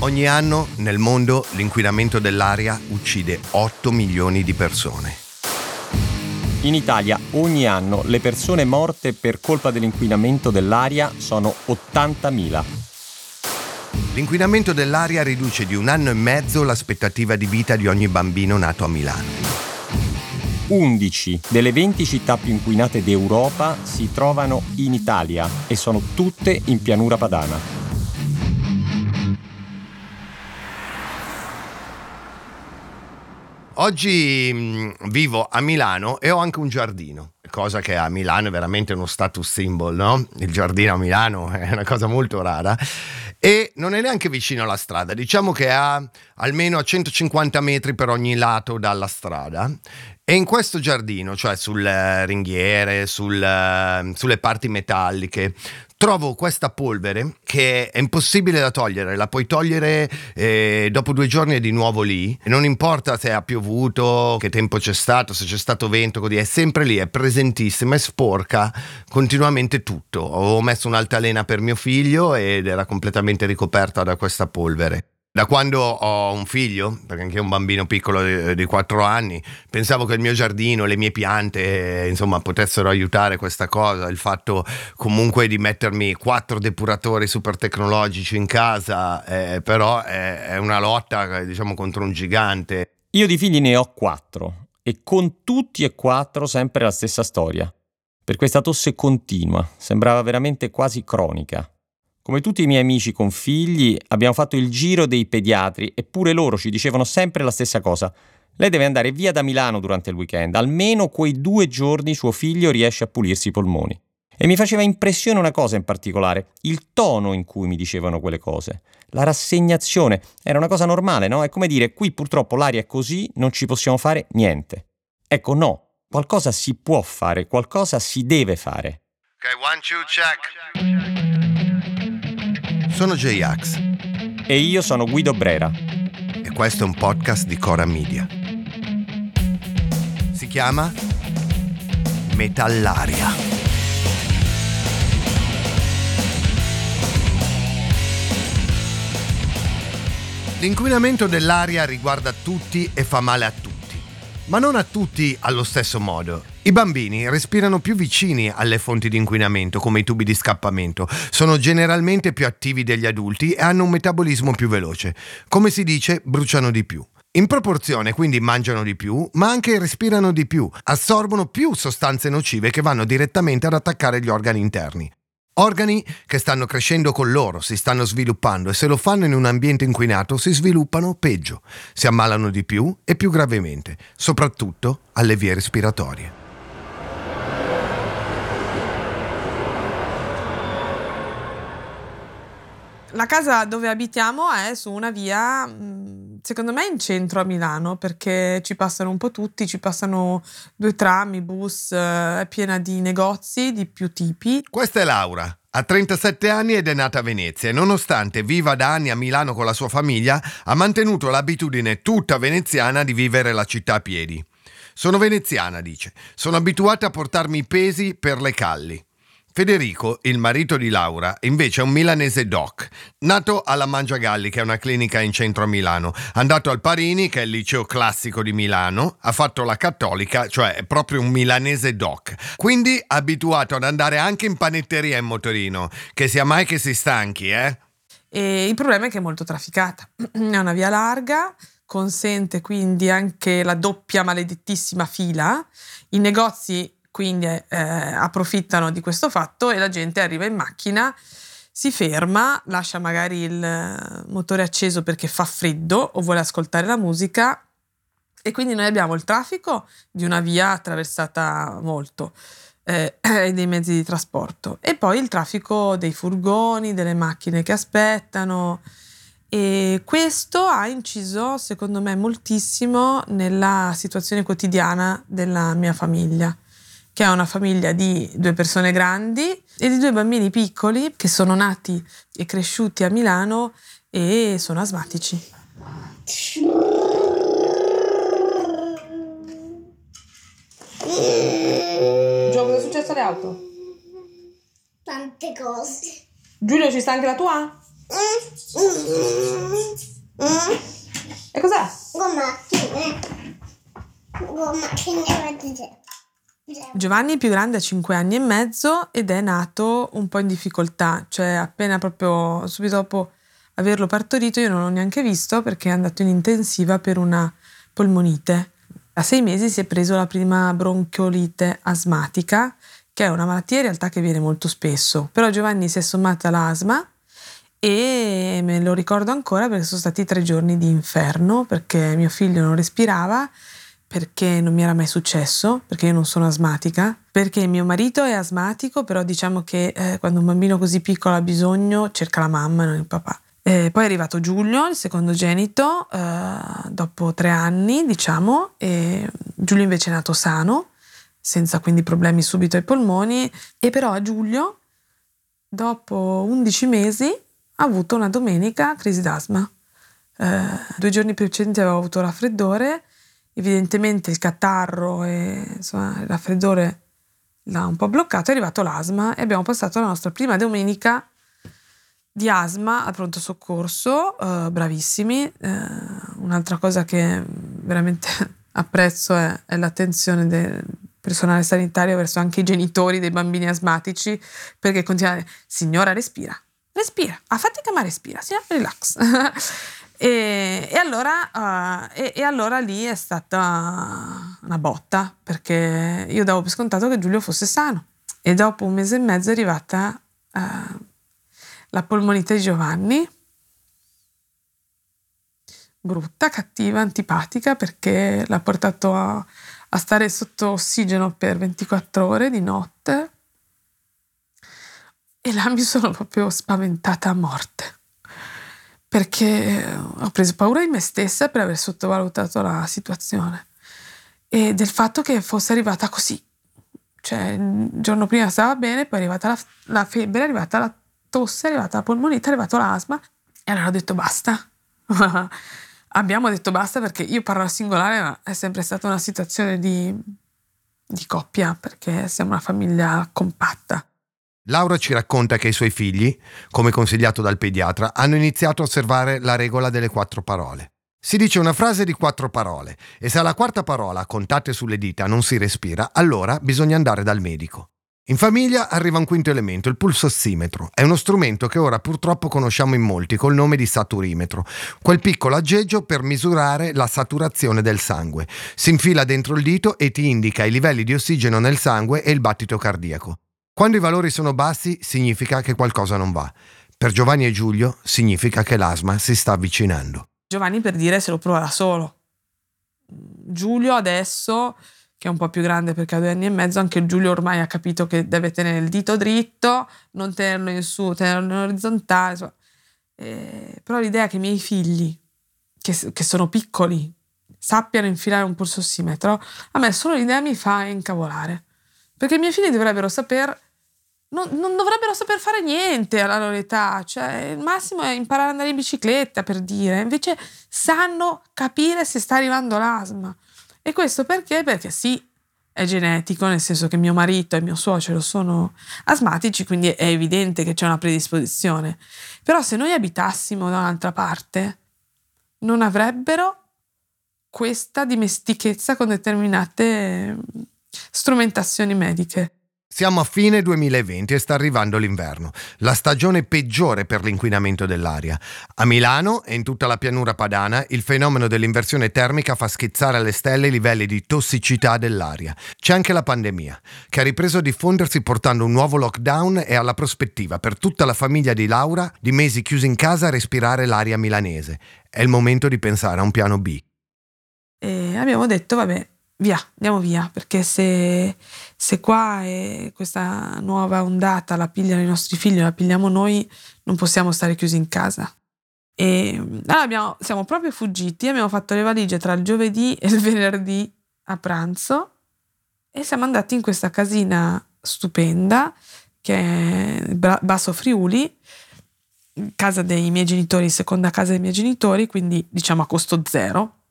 Ogni anno nel mondo l'inquinamento dell'aria uccide 8 milioni di persone. In Italia ogni anno le persone morte per colpa dell'inquinamento dell'aria sono 80.000. L'inquinamento dell'aria riduce di un anno e mezzo l'aspettativa di vita di ogni bambino nato a Milano. 11 delle 20 città più inquinate d'Europa si trovano in Italia e sono tutte in pianura padana. Oggi mh, vivo a Milano e ho anche un giardino, cosa che a Milano è veramente uno status symbol, no? Il giardino a Milano è una cosa molto rara e non è neanche vicino alla strada, diciamo che ha almeno 150 metri per ogni lato dalla strada e in questo giardino, cioè sulle ringhiere, sul, sulle parti metalliche, trovo questa polvere che è impossibile da togliere, la puoi togliere eh, dopo due giorni è di nuovo lì, non importa se ha piovuto, che tempo c'è stato, se c'è stato vento, così, è sempre lì, è presentissima, è sporca continuamente tutto. Ho messo un'altalena per mio figlio ed era completamente ricoperta da questa polvere. Da quando ho un figlio, perché anche un bambino piccolo di, di 4 anni, pensavo che il mio giardino, le mie piante, insomma, potessero aiutare questa cosa. Il fatto comunque di mettermi quattro depuratori super tecnologici in casa, eh, però è, è una lotta, diciamo, contro un gigante. Io di figli ne ho quattro e con tutti e quattro sempre la stessa storia. Per questa tosse continua, sembrava veramente quasi cronica. Come tutti i miei amici con figli, abbiamo fatto il giro dei pediatri eppure loro ci dicevano sempre la stessa cosa. Lei deve andare via da Milano durante il weekend, almeno quei due giorni suo figlio riesce a pulirsi i polmoni. E mi faceva impressione una cosa in particolare, il tono in cui mi dicevano quelle cose. La rassegnazione era una cosa normale, no? È come dire, qui purtroppo l'aria è così, non ci possiamo fare niente. Ecco, no, qualcosa si può fare, qualcosa si deve fare. Ok, one, two, check. Sono J-Ax. E io sono Guido Brera. E questo è un podcast di Cora Media. Si chiama Metallaria. L'inquinamento dell'aria riguarda tutti e fa male a tutti, ma non a tutti allo stesso modo i bambini respirano più vicini alle fonti di inquinamento, come i tubi di scappamento, sono generalmente più attivi degli adulti e hanno un metabolismo più veloce. Come si dice, bruciano di più. In proporzione quindi mangiano di più, ma anche respirano di più, assorbono più sostanze nocive che vanno direttamente ad attaccare gli organi interni. Organi che stanno crescendo con loro, si stanno sviluppando e se lo fanno in un ambiente inquinato si sviluppano peggio, si ammalano di più e più gravemente, soprattutto alle vie respiratorie. La casa dove abitiamo è su una via, secondo me in centro a Milano, perché ci passano un po' tutti, ci passano due tram, bus, eh, è piena di negozi di più tipi. Questa è Laura. Ha 37 anni ed è nata a Venezia e nonostante viva da anni a Milano con la sua famiglia, ha mantenuto l'abitudine tutta veneziana di vivere la città a piedi. Sono veneziana, dice. Sono abituata a portarmi i pesi per le calli. Federico, il marito di Laura, invece è un milanese doc, nato alla Mangiagalli, che è una clinica in centro a Milano, andato al Parini, che è il liceo classico di Milano, ha fatto la cattolica, cioè è proprio un milanese doc. Quindi abituato ad andare anche in panetteria in motorino, che sia mai che si stanchi, eh? E il problema è che è molto trafficata. È una via larga, consente quindi anche la doppia maledettissima fila. I negozi quindi eh, approfittano di questo fatto e la gente arriva in macchina, si ferma, lascia magari il motore acceso perché fa freddo o vuole ascoltare la musica e quindi noi abbiamo il traffico di una via attraversata molto eh, e dei mezzi di trasporto e poi il traffico dei furgoni, delle macchine che aspettano e questo ha inciso secondo me moltissimo nella situazione quotidiana della mia famiglia che ha una famiglia di due persone grandi e di due bambini piccoli che sono nati e cresciuti a Milano e sono asmatici. Gio, successo alle auto? Tante cose. Giulio, ci sta anche la tua? E cos'è? Giovanni è più grande, ha 5 anni e mezzo ed è nato un po' in difficoltà, cioè appena proprio subito dopo averlo partorito io non l'ho neanche visto perché è andato in intensiva per una polmonite. A sei mesi si è preso la prima bronchiolite asmatica, che è una malattia in realtà che viene molto spesso, però Giovanni si è sommata l'asma e me lo ricordo ancora perché sono stati tre giorni di inferno perché mio figlio non respirava perché non mi era mai successo, perché io non sono asmatica, perché mio marito è asmatico, però diciamo che eh, quando un bambino così piccolo ha bisogno cerca la mamma, non il papà. Eh, poi è arrivato Giulio, il secondogenito, eh, dopo tre anni, diciamo, e Giulio invece è nato sano, senza quindi problemi subito ai polmoni, e però a Giulio, dopo 11 mesi, ha avuto una domenica crisi d'asma. Eh, due giorni precedenti aveva avuto raffreddore, evidentemente il catarro e insomma, il raffreddore l'ha un po' bloccato, è arrivato l'asma e abbiamo passato la nostra prima domenica di asma al pronto soccorso, eh, bravissimi. Eh, un'altra cosa che veramente apprezzo è, è, l'attenzione del personale sanitario verso anche i genitori dei bambini asmatici, perché continuano, signora respira, respira, ha fatica ma respira, signora relax. E, e, allora, uh, e, e, allora, lì è stata una botta perché io davo per scontato che Giulio fosse sano. E dopo un mese e mezzo è arrivata uh, la polmonite di Giovanni, brutta, cattiva, antipatica perché l'ha portato a, a stare sotto ossigeno per 24 ore di notte. E là mi sono proprio spaventata a morte perché ho preso paura di me stessa per aver sottovalutato la situazione e del fatto che fosse arrivata così. Cioè, il giorno prima stava bene, poi è arrivata la, la febbre, è arrivata la tosse, è arrivata la polmonite, è arrivato l'asma e allora ho detto basta. Abbiamo detto basta perché io parlo al singolare, ma è sempre stata una situazione di, di coppia perché siamo una famiglia compatta. Laura ci racconta che i suoi figli, come consigliato dal pediatra, hanno iniziato a osservare la regola delle quattro parole. Si dice una frase di quattro parole e se alla quarta parola, contate sulle dita, non si respira, allora bisogna andare dal medico. In famiglia arriva un quinto elemento, il pulsossimetro. È uno strumento che ora purtroppo conosciamo in molti col nome di saturimetro, quel piccolo aggeggio per misurare la saturazione del sangue. Si infila dentro il dito e ti indica i livelli di ossigeno nel sangue e il battito cardiaco. Quando i valori sono bassi significa che qualcosa non va. Per Giovanni e Giulio significa che l'asma si sta avvicinando. Giovanni per dire se lo prova da solo. Giulio adesso, che è un po' più grande perché ha due anni e mezzo, anche Giulio ormai ha capito che deve tenere il dito dritto, non tenerlo in su, tenerlo in orizzontale. Eh, però l'idea che i miei figli, che, che sono piccoli, sappiano infilare un pulsossimetro, a me solo l'idea mi fa incavolare. Perché i miei figli dovrebbero saper non, non, dovrebbero saper fare niente alla loro età, cioè il massimo è imparare ad andare in bicicletta per dire, invece sanno capire se sta arrivando l'asma. E questo perché? Perché sì, è genetico, nel senso che mio marito e mio suocero sono asmatici, quindi è evidente che c'è una predisposizione. Però se noi abitassimo da un'altra parte, non avrebbero questa dimestichezza con determinate strumentazioni mediche. Siamo a fine 2020 e sta arrivando l'inverno, la stagione peggiore per l'inquinamento dell'aria. A Milano e in tutta la pianura padana il fenomeno dell'inversione termica fa schizzare alle stelle i livelli di tossicità dell'aria. C'è anche la pandemia, che ha ripreso a diffondersi portando un nuovo lockdown e alla prospettiva per tutta la famiglia di Laura di mesi chiusi in casa a respirare l'aria milanese. È il momento di pensare a un piano B. E abbiamo detto, vabbè, via, andiamo via, perché se, se qua è questa nuova ondata la pigliano i nostri figli, la pigliamo noi, non possiamo stare chiusi in casa. E allora abbiamo, siamo proprio fuggiti, abbiamo fatto le valigie tra il giovedì e il venerdì a pranzo e siamo andati in questa casina stupenda che è Basso Friuli, casa dei miei genitori, seconda casa dei miei genitori, quindi diciamo a costo zero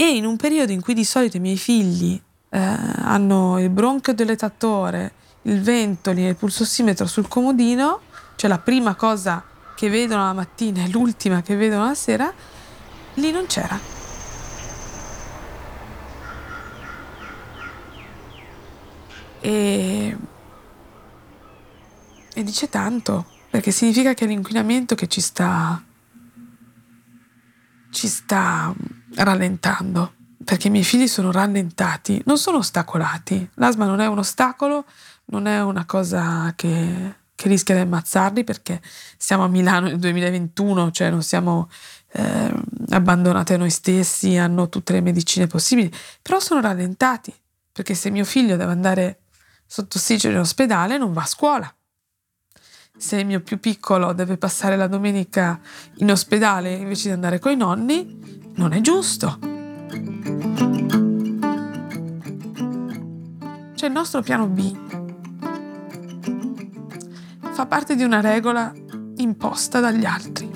e in un periodo in cui di solito i miei figli eh, hanno il bronchio dilatatore, il ventoli e il pulsossimetro sul comodino, cioè la prima cosa che vedono la mattina e l'ultima che vedono la sera, lì non c'era. E, e dice tanto, perché significa che l'inquinamento che ci sta, ci sta rallentando perché i miei figli sono rallentati, non sono ostacolati. L'asma non è un ostacolo, non è una cosa che, che rischia di ammazzarli perché siamo a Milano nel 2021, cioè non siamo eh, abbandonati a noi stessi, hanno tutte le medicine possibili, però sono rallentati perché se mio figlio deve andare sotto ossigeno in ospedale non va a scuola. Se il mio più piccolo deve passare la domenica in ospedale invece di andare con i nonni, non è giusto. C'è il nostro piano B. Fa parte di una regola imposta dagli altri.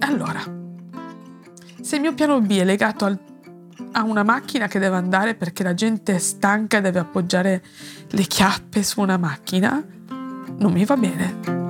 Allora, se il mio piano B è legato al, a una macchina che deve andare perché la gente è stanca e deve appoggiare le chiappe su una macchina, non mi va bene.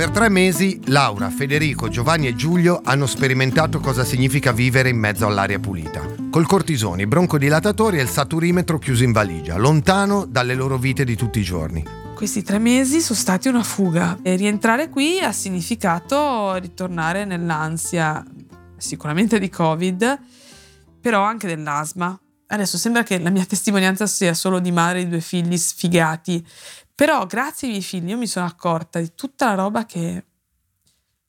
Per tre mesi Laura, Federico, Giovanni e Giulio hanno sperimentato cosa significa vivere in mezzo all'aria pulita. Col cortisone, i broncodilatatori e il saturimetro chiuso in valigia, lontano dalle loro vite di tutti i giorni. Questi tre mesi sono stati una fuga e rientrare qui ha significato ritornare nell'ansia, sicuramente di Covid, però anche dell'asma. Adesso sembra che la mia testimonianza sia solo di madre di due figli sfigati, però grazie ai miei figli io mi sono accorta di tutta la roba che,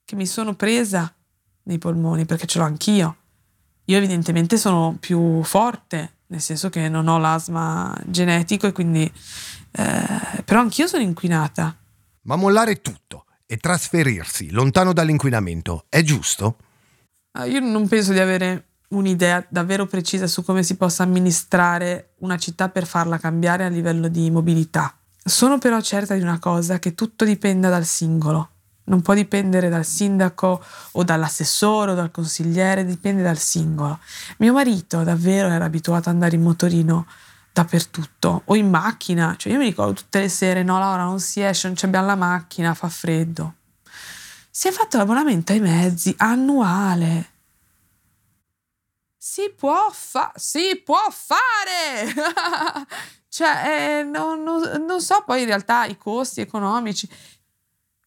che mi sono presa nei polmoni, perché ce l'ho anch'io. Io evidentemente sono più forte, nel senso che non ho l'asma genetico e quindi... Eh, però anch'io sono inquinata. Ma mollare tutto e trasferirsi lontano dall'inquinamento è giusto? Ah, io non penso di avere un'idea davvero precisa su come si possa amministrare una città per farla cambiare a livello di mobilità. Sono però certa di una cosa, che tutto dipenda dal singolo. Non può dipendere dal sindaco o dall'assessore o dal consigliere, dipende dal singolo. Mio marito davvero era abituato ad andare in motorino dappertutto o in macchina, cioè io mi ricordo tutte le sere, no Laura non si esce, non abbiamo la macchina, fa freddo. Si è fatto l'abbonamento ai mezzi annuale. Si può, fa- si può fare! Cioè, eh, non, non, non so poi in realtà i costi economici,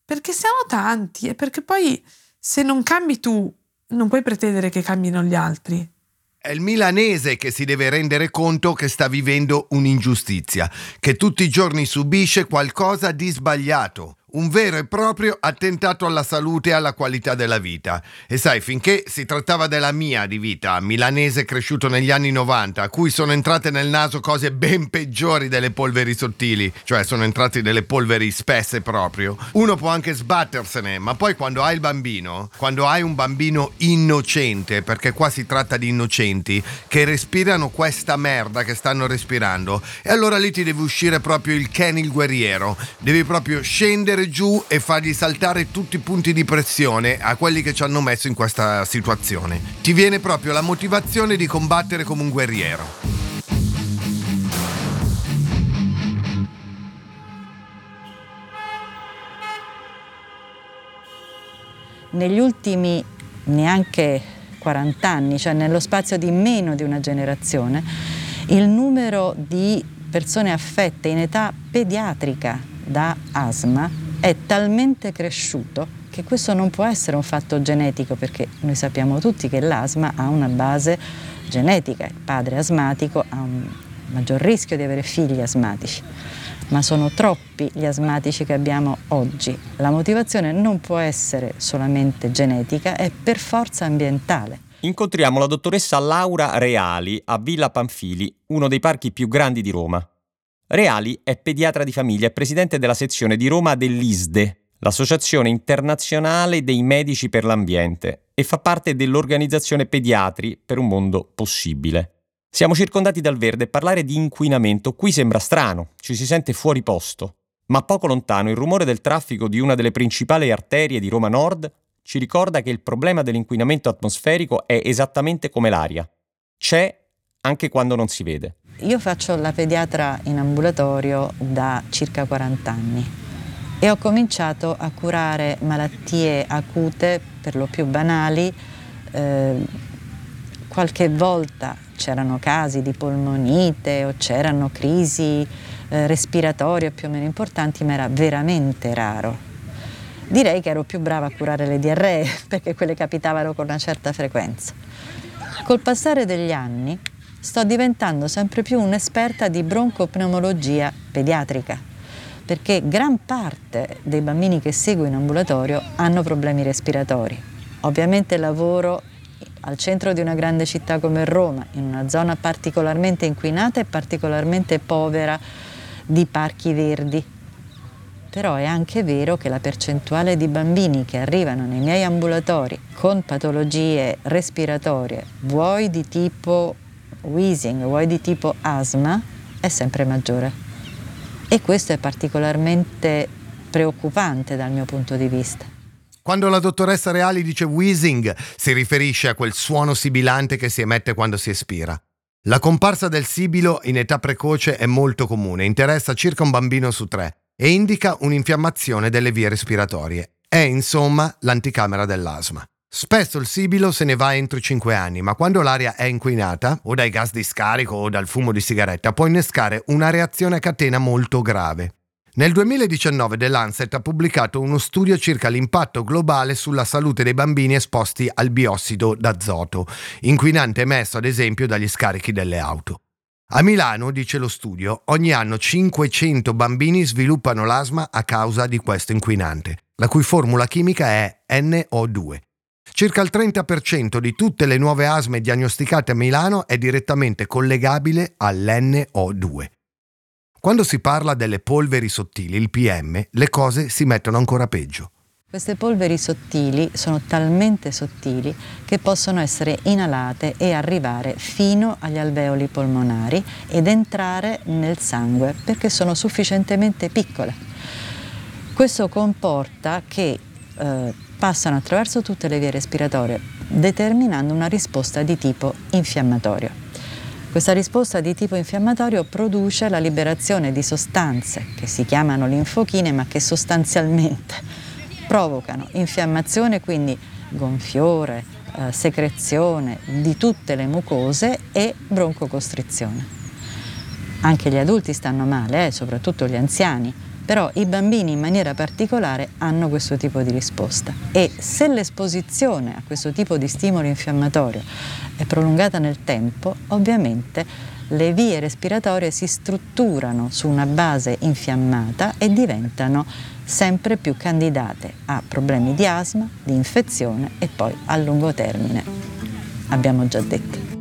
perché siamo tanti e perché poi se non cambi tu, non puoi pretendere che cambino gli altri. È il milanese che si deve rendere conto che sta vivendo un'ingiustizia, che tutti i giorni subisce qualcosa di sbagliato un vero e proprio attentato alla salute e alla qualità della vita. E sai, finché si trattava della mia di vita, milanese cresciuto negli anni 90, a cui sono entrate nel naso cose ben peggiori delle polveri sottili, cioè sono entrate delle polveri spesse proprio, uno può anche sbattersene, ma poi quando hai il bambino, quando hai un bambino innocente, perché qua si tratta di innocenti, che respirano questa merda che stanno respirando, e allora lì ti deve uscire proprio il Ken il guerriero, devi proprio scendere giù e fargli saltare tutti i punti di pressione a quelli che ci hanno messo in questa situazione. Ti viene proprio la motivazione di combattere come un guerriero. Negli ultimi neanche 40 anni, cioè nello spazio di meno di una generazione, il numero di persone affette in età pediatrica da asma è talmente cresciuto che questo non può essere un fatto genetico perché noi sappiamo tutti che l'asma ha una base genetica, il padre asmatico ha un maggior rischio di avere figli asmatici, ma sono troppi gli asmatici che abbiamo oggi. La motivazione non può essere solamente genetica, è per forza ambientale. Incontriamo la dottoressa Laura Reali a Villa Panfili, uno dei parchi più grandi di Roma. Reali è pediatra di famiglia e presidente della sezione di Roma dell'ISDE, l'Associazione Internazionale dei Medici per l'Ambiente, e fa parte dell'organizzazione Pediatri per un mondo possibile. Siamo circondati dal verde e parlare di inquinamento qui sembra strano, ci si sente fuori posto. Ma poco lontano il rumore del traffico di una delle principali arterie di Roma Nord ci ricorda che il problema dell'inquinamento atmosferico è esattamente come l'aria. C'è anche quando non si vede. Io faccio la pediatra in ambulatorio da circa 40 anni e ho cominciato a curare malattie acute, per lo più banali. Eh, qualche volta c'erano casi di polmonite o c'erano crisi eh, respiratorie più o meno importanti, ma era veramente raro. Direi che ero più brava a curare le diarree perché quelle capitavano con una certa frequenza. Col passare degli anni sto diventando sempre più un'esperta di broncopneumologia pediatrica, perché gran parte dei bambini che seguo in ambulatorio hanno problemi respiratori. Ovviamente lavoro al centro di una grande città come Roma, in una zona particolarmente inquinata e particolarmente povera di parchi verdi. Però è anche vero che la percentuale di bambini che arrivano nei miei ambulatori con patologie respiratorie, vuoi di tipo wheezing, vuoi di tipo asma, è sempre maggiore. E questo è particolarmente preoccupante dal mio punto di vista. Quando la dottoressa Reali dice wheezing, si riferisce a quel suono sibilante che si emette quando si espira. La comparsa del sibilo in età precoce è molto comune, interessa circa un bambino su tre e indica un'infiammazione delle vie respiratorie. È insomma l'anticamera dell'asma. Spesso il sibilo se ne va entro i 5 anni, ma quando l'aria è inquinata, o dai gas di scarico o dal fumo di sigaretta, può innescare una reazione a catena molto grave. Nel 2019 The Lancet ha pubblicato uno studio circa l'impatto globale sulla salute dei bambini esposti al biossido d'azoto, inquinante emesso ad esempio dagli scarichi delle auto. A Milano, dice lo studio, ogni anno 500 bambini sviluppano l'asma a causa di questo inquinante, la cui formula chimica è NO2. Circa il 30% di tutte le nuove asme diagnosticate a Milano è direttamente collegabile all'NO2. Quando si parla delle polveri sottili, il PM, le cose si mettono ancora peggio. Queste polveri sottili sono talmente sottili che possono essere inalate e arrivare fino agli alveoli polmonari ed entrare nel sangue perché sono sufficientemente piccole. Questo comporta che eh, passano attraverso tutte le vie respiratorie, determinando una risposta di tipo infiammatorio. Questa risposta di tipo infiammatorio produce la liberazione di sostanze che si chiamano linfochine ma che sostanzialmente provocano infiammazione, quindi gonfiore, eh, secrezione di tutte le mucose e broncocostrizione. Anche gli adulti stanno male, eh, soprattutto gli anziani, però i bambini in maniera particolare hanno questo tipo di risposta e se l'esposizione a questo tipo di stimolo infiammatorio è prolungata nel tempo, ovviamente le vie respiratorie si strutturano su una base infiammata e diventano sempre più candidate a problemi di asma, di infezione e poi a lungo termine. Abbiamo già detto.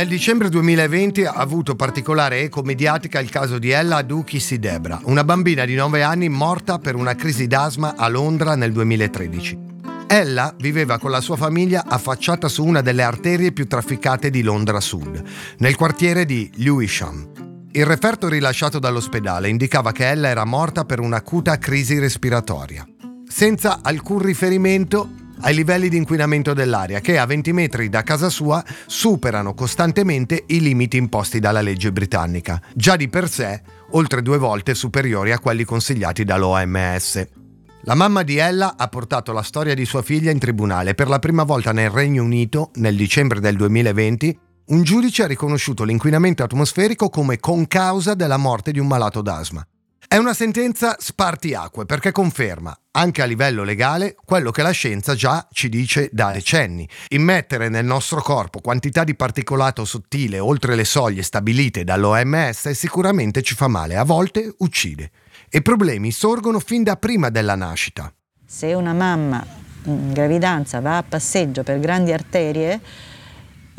Nel dicembre 2020 ha avuto particolare eco mediatica il caso di Ella Aduki Sidebra, una bambina di 9 anni morta per una crisi d'asma a Londra nel 2013. Ella viveva con la sua famiglia affacciata su una delle arterie più trafficate di Londra Sud, nel quartiere di Lewisham. Il referto rilasciato dall'ospedale indicava che Ella era morta per un'acuta crisi respiratoria. Senza alcun riferimento ai livelli di inquinamento dell'aria che a 20 metri da casa sua superano costantemente i limiti imposti dalla legge britannica, già di per sé oltre due volte superiori a quelli consigliati dall'OMS. La mamma di Ella ha portato la storia di sua figlia in tribunale per la prima volta nel Regno Unito nel dicembre del 2020. Un giudice ha riconosciuto l'inquinamento atmosferico come concausa della morte di un malato d'asma. È una sentenza spartiacque perché conferma, anche a livello legale, quello che la scienza già ci dice da decenni. Immettere nel nostro corpo quantità di particolato sottile oltre le soglie stabilite dall'OMS sicuramente ci fa male, a volte uccide. E problemi sorgono fin da prima della nascita. Se una mamma in gravidanza va a passeggio per grandi arterie,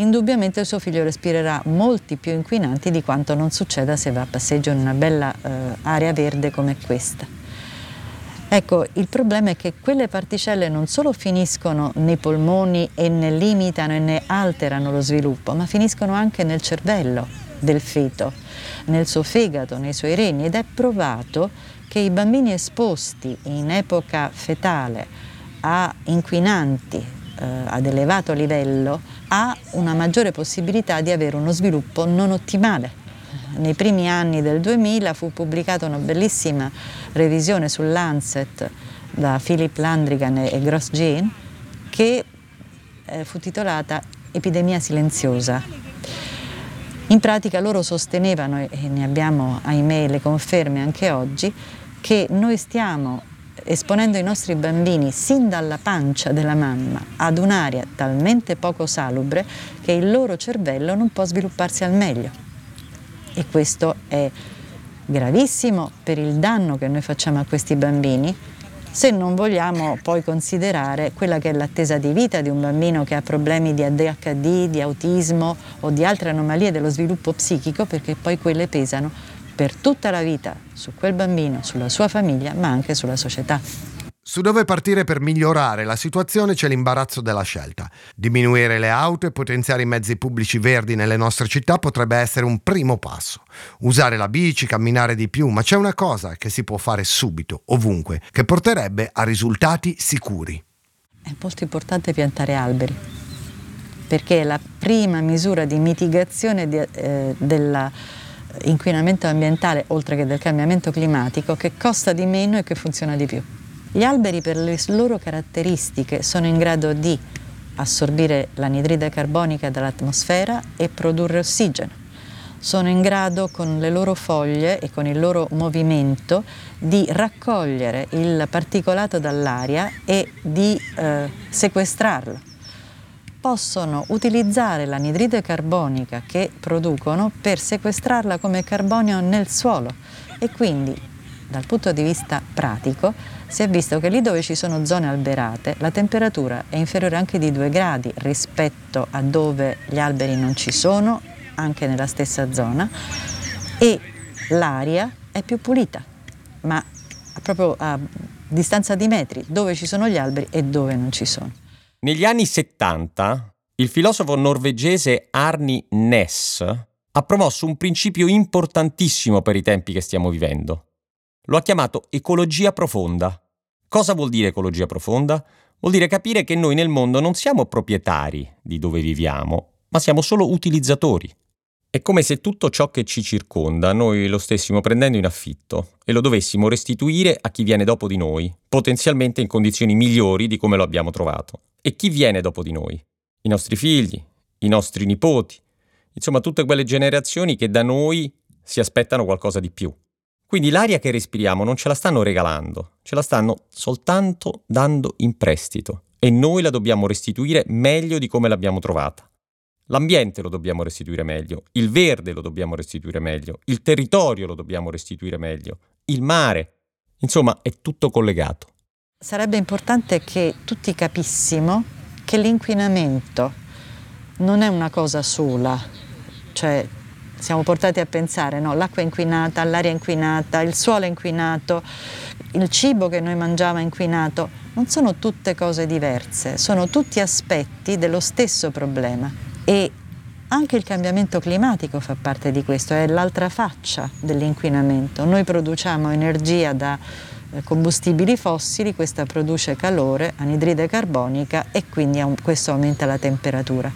indubbiamente il suo figlio respirerà molti più inquinanti di quanto non succeda se va a passeggio in una bella eh, area verde come questa. Ecco, il problema è che quelle particelle non solo finiscono nei polmoni e ne limitano e ne alterano lo sviluppo, ma finiscono anche nel cervello del feto, nel suo fegato, nei suoi reni ed è provato che i bambini esposti in epoca fetale a inquinanti eh, ad elevato livello ha una maggiore possibilità di avere uno sviluppo non ottimale. Nei primi anni del 2000 fu pubblicata una bellissima revisione sull'Ancet da Philip Landrigan e Grosjean che eh, fu titolata Epidemia silenziosa. In pratica loro sostenevano, e ne abbiamo ahimè le conferme anche oggi, che noi stiamo esponendo i nostri bambini sin dalla pancia della mamma ad un'aria talmente poco salubre che il loro cervello non può svilupparsi al meglio. E questo è gravissimo per il danno che noi facciamo a questi bambini, se non vogliamo poi considerare quella che è l'attesa di vita di un bambino che ha problemi di ADHD, di autismo o di altre anomalie dello sviluppo psichico, perché poi quelle pesano per tutta la vita su quel bambino, sulla sua famiglia, ma anche sulla società. Su dove partire per migliorare la situazione c'è l'imbarazzo della scelta. Diminuire le auto e potenziare i mezzi pubblici verdi nelle nostre città potrebbe essere un primo passo. Usare la bici, camminare di più, ma c'è una cosa che si può fare subito, ovunque, che porterebbe a risultati sicuri. È molto importante piantare alberi, perché è la prima misura di mitigazione di, eh, della inquinamento ambientale, oltre che del cambiamento climatico, che costa di meno e che funziona di più. Gli alberi per le loro caratteristiche sono in grado di assorbire l'anidride carbonica dall'atmosfera e produrre ossigeno. Sono in grado con le loro foglie e con il loro movimento di raccogliere il particolato dall'aria e di eh, sequestrarlo possono utilizzare l'anidride carbonica che producono per sequestrarla come carbonio nel suolo e quindi dal punto di vista pratico si è visto che lì dove ci sono zone alberate la temperatura è inferiore anche di 2 gradi rispetto a dove gli alberi non ci sono, anche nella stessa zona, e l'aria è più pulita, ma proprio a distanza di metri dove ci sono gli alberi e dove non ci sono. Negli anni 70 il filosofo norvegese Arni Ness ha promosso un principio importantissimo per i tempi che stiamo vivendo. Lo ha chiamato ecologia profonda. Cosa vuol dire ecologia profonda? Vuol dire capire che noi nel mondo non siamo proprietari di dove viviamo, ma siamo solo utilizzatori. È come se tutto ciò che ci circonda noi lo stessimo prendendo in affitto e lo dovessimo restituire a chi viene dopo di noi, potenzialmente in condizioni migliori di come lo abbiamo trovato. E chi viene dopo di noi? I nostri figli, i nostri nipoti, insomma tutte quelle generazioni che da noi si aspettano qualcosa di più. Quindi l'aria che respiriamo non ce la stanno regalando, ce la stanno soltanto dando in prestito e noi la dobbiamo restituire meglio di come l'abbiamo trovata. L'ambiente lo dobbiamo restituire meglio, il verde lo dobbiamo restituire meglio, il territorio lo dobbiamo restituire meglio, il mare. Insomma, è tutto collegato. Sarebbe importante che tutti capissimo che l'inquinamento non è una cosa sola, cioè siamo portati a pensare, no, l'acqua è inquinata, l'aria è inquinata, il suolo è inquinato, il cibo che noi mangiamo è inquinato, non sono tutte cose diverse, sono tutti aspetti dello stesso problema e anche il cambiamento climatico fa parte di questo, è l'altra faccia dell'inquinamento. Noi produciamo energia da eh, combustibili fossili, questa produce calore, anidride carbonica e quindi questo aumenta la temperatura.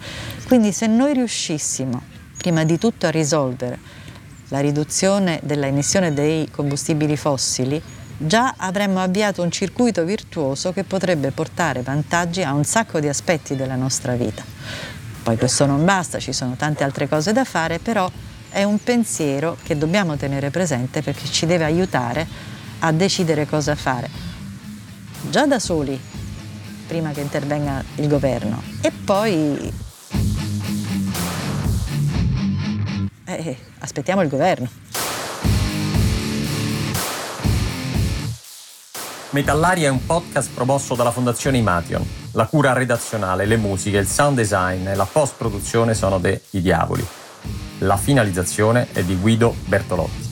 Quindi se noi riuscissimo prima di tutto a risolvere la riduzione della emissione dei combustibili fossili, già avremmo avviato un circuito virtuoso che potrebbe portare vantaggi a un sacco di aspetti della nostra vita. Poi questo non basta, ci sono tante altre cose da fare, però è un pensiero che dobbiamo tenere presente perché ci deve aiutare a decidere cosa fare, già da soli, prima che intervenga il governo, e poi eh, aspettiamo il governo. Metallaria è un podcast promosso dalla Fondazione Imation. La cura redazionale, le musiche, il sound design e la post-produzione sono dei Diavoli. La finalizzazione è di Guido Bertolotti.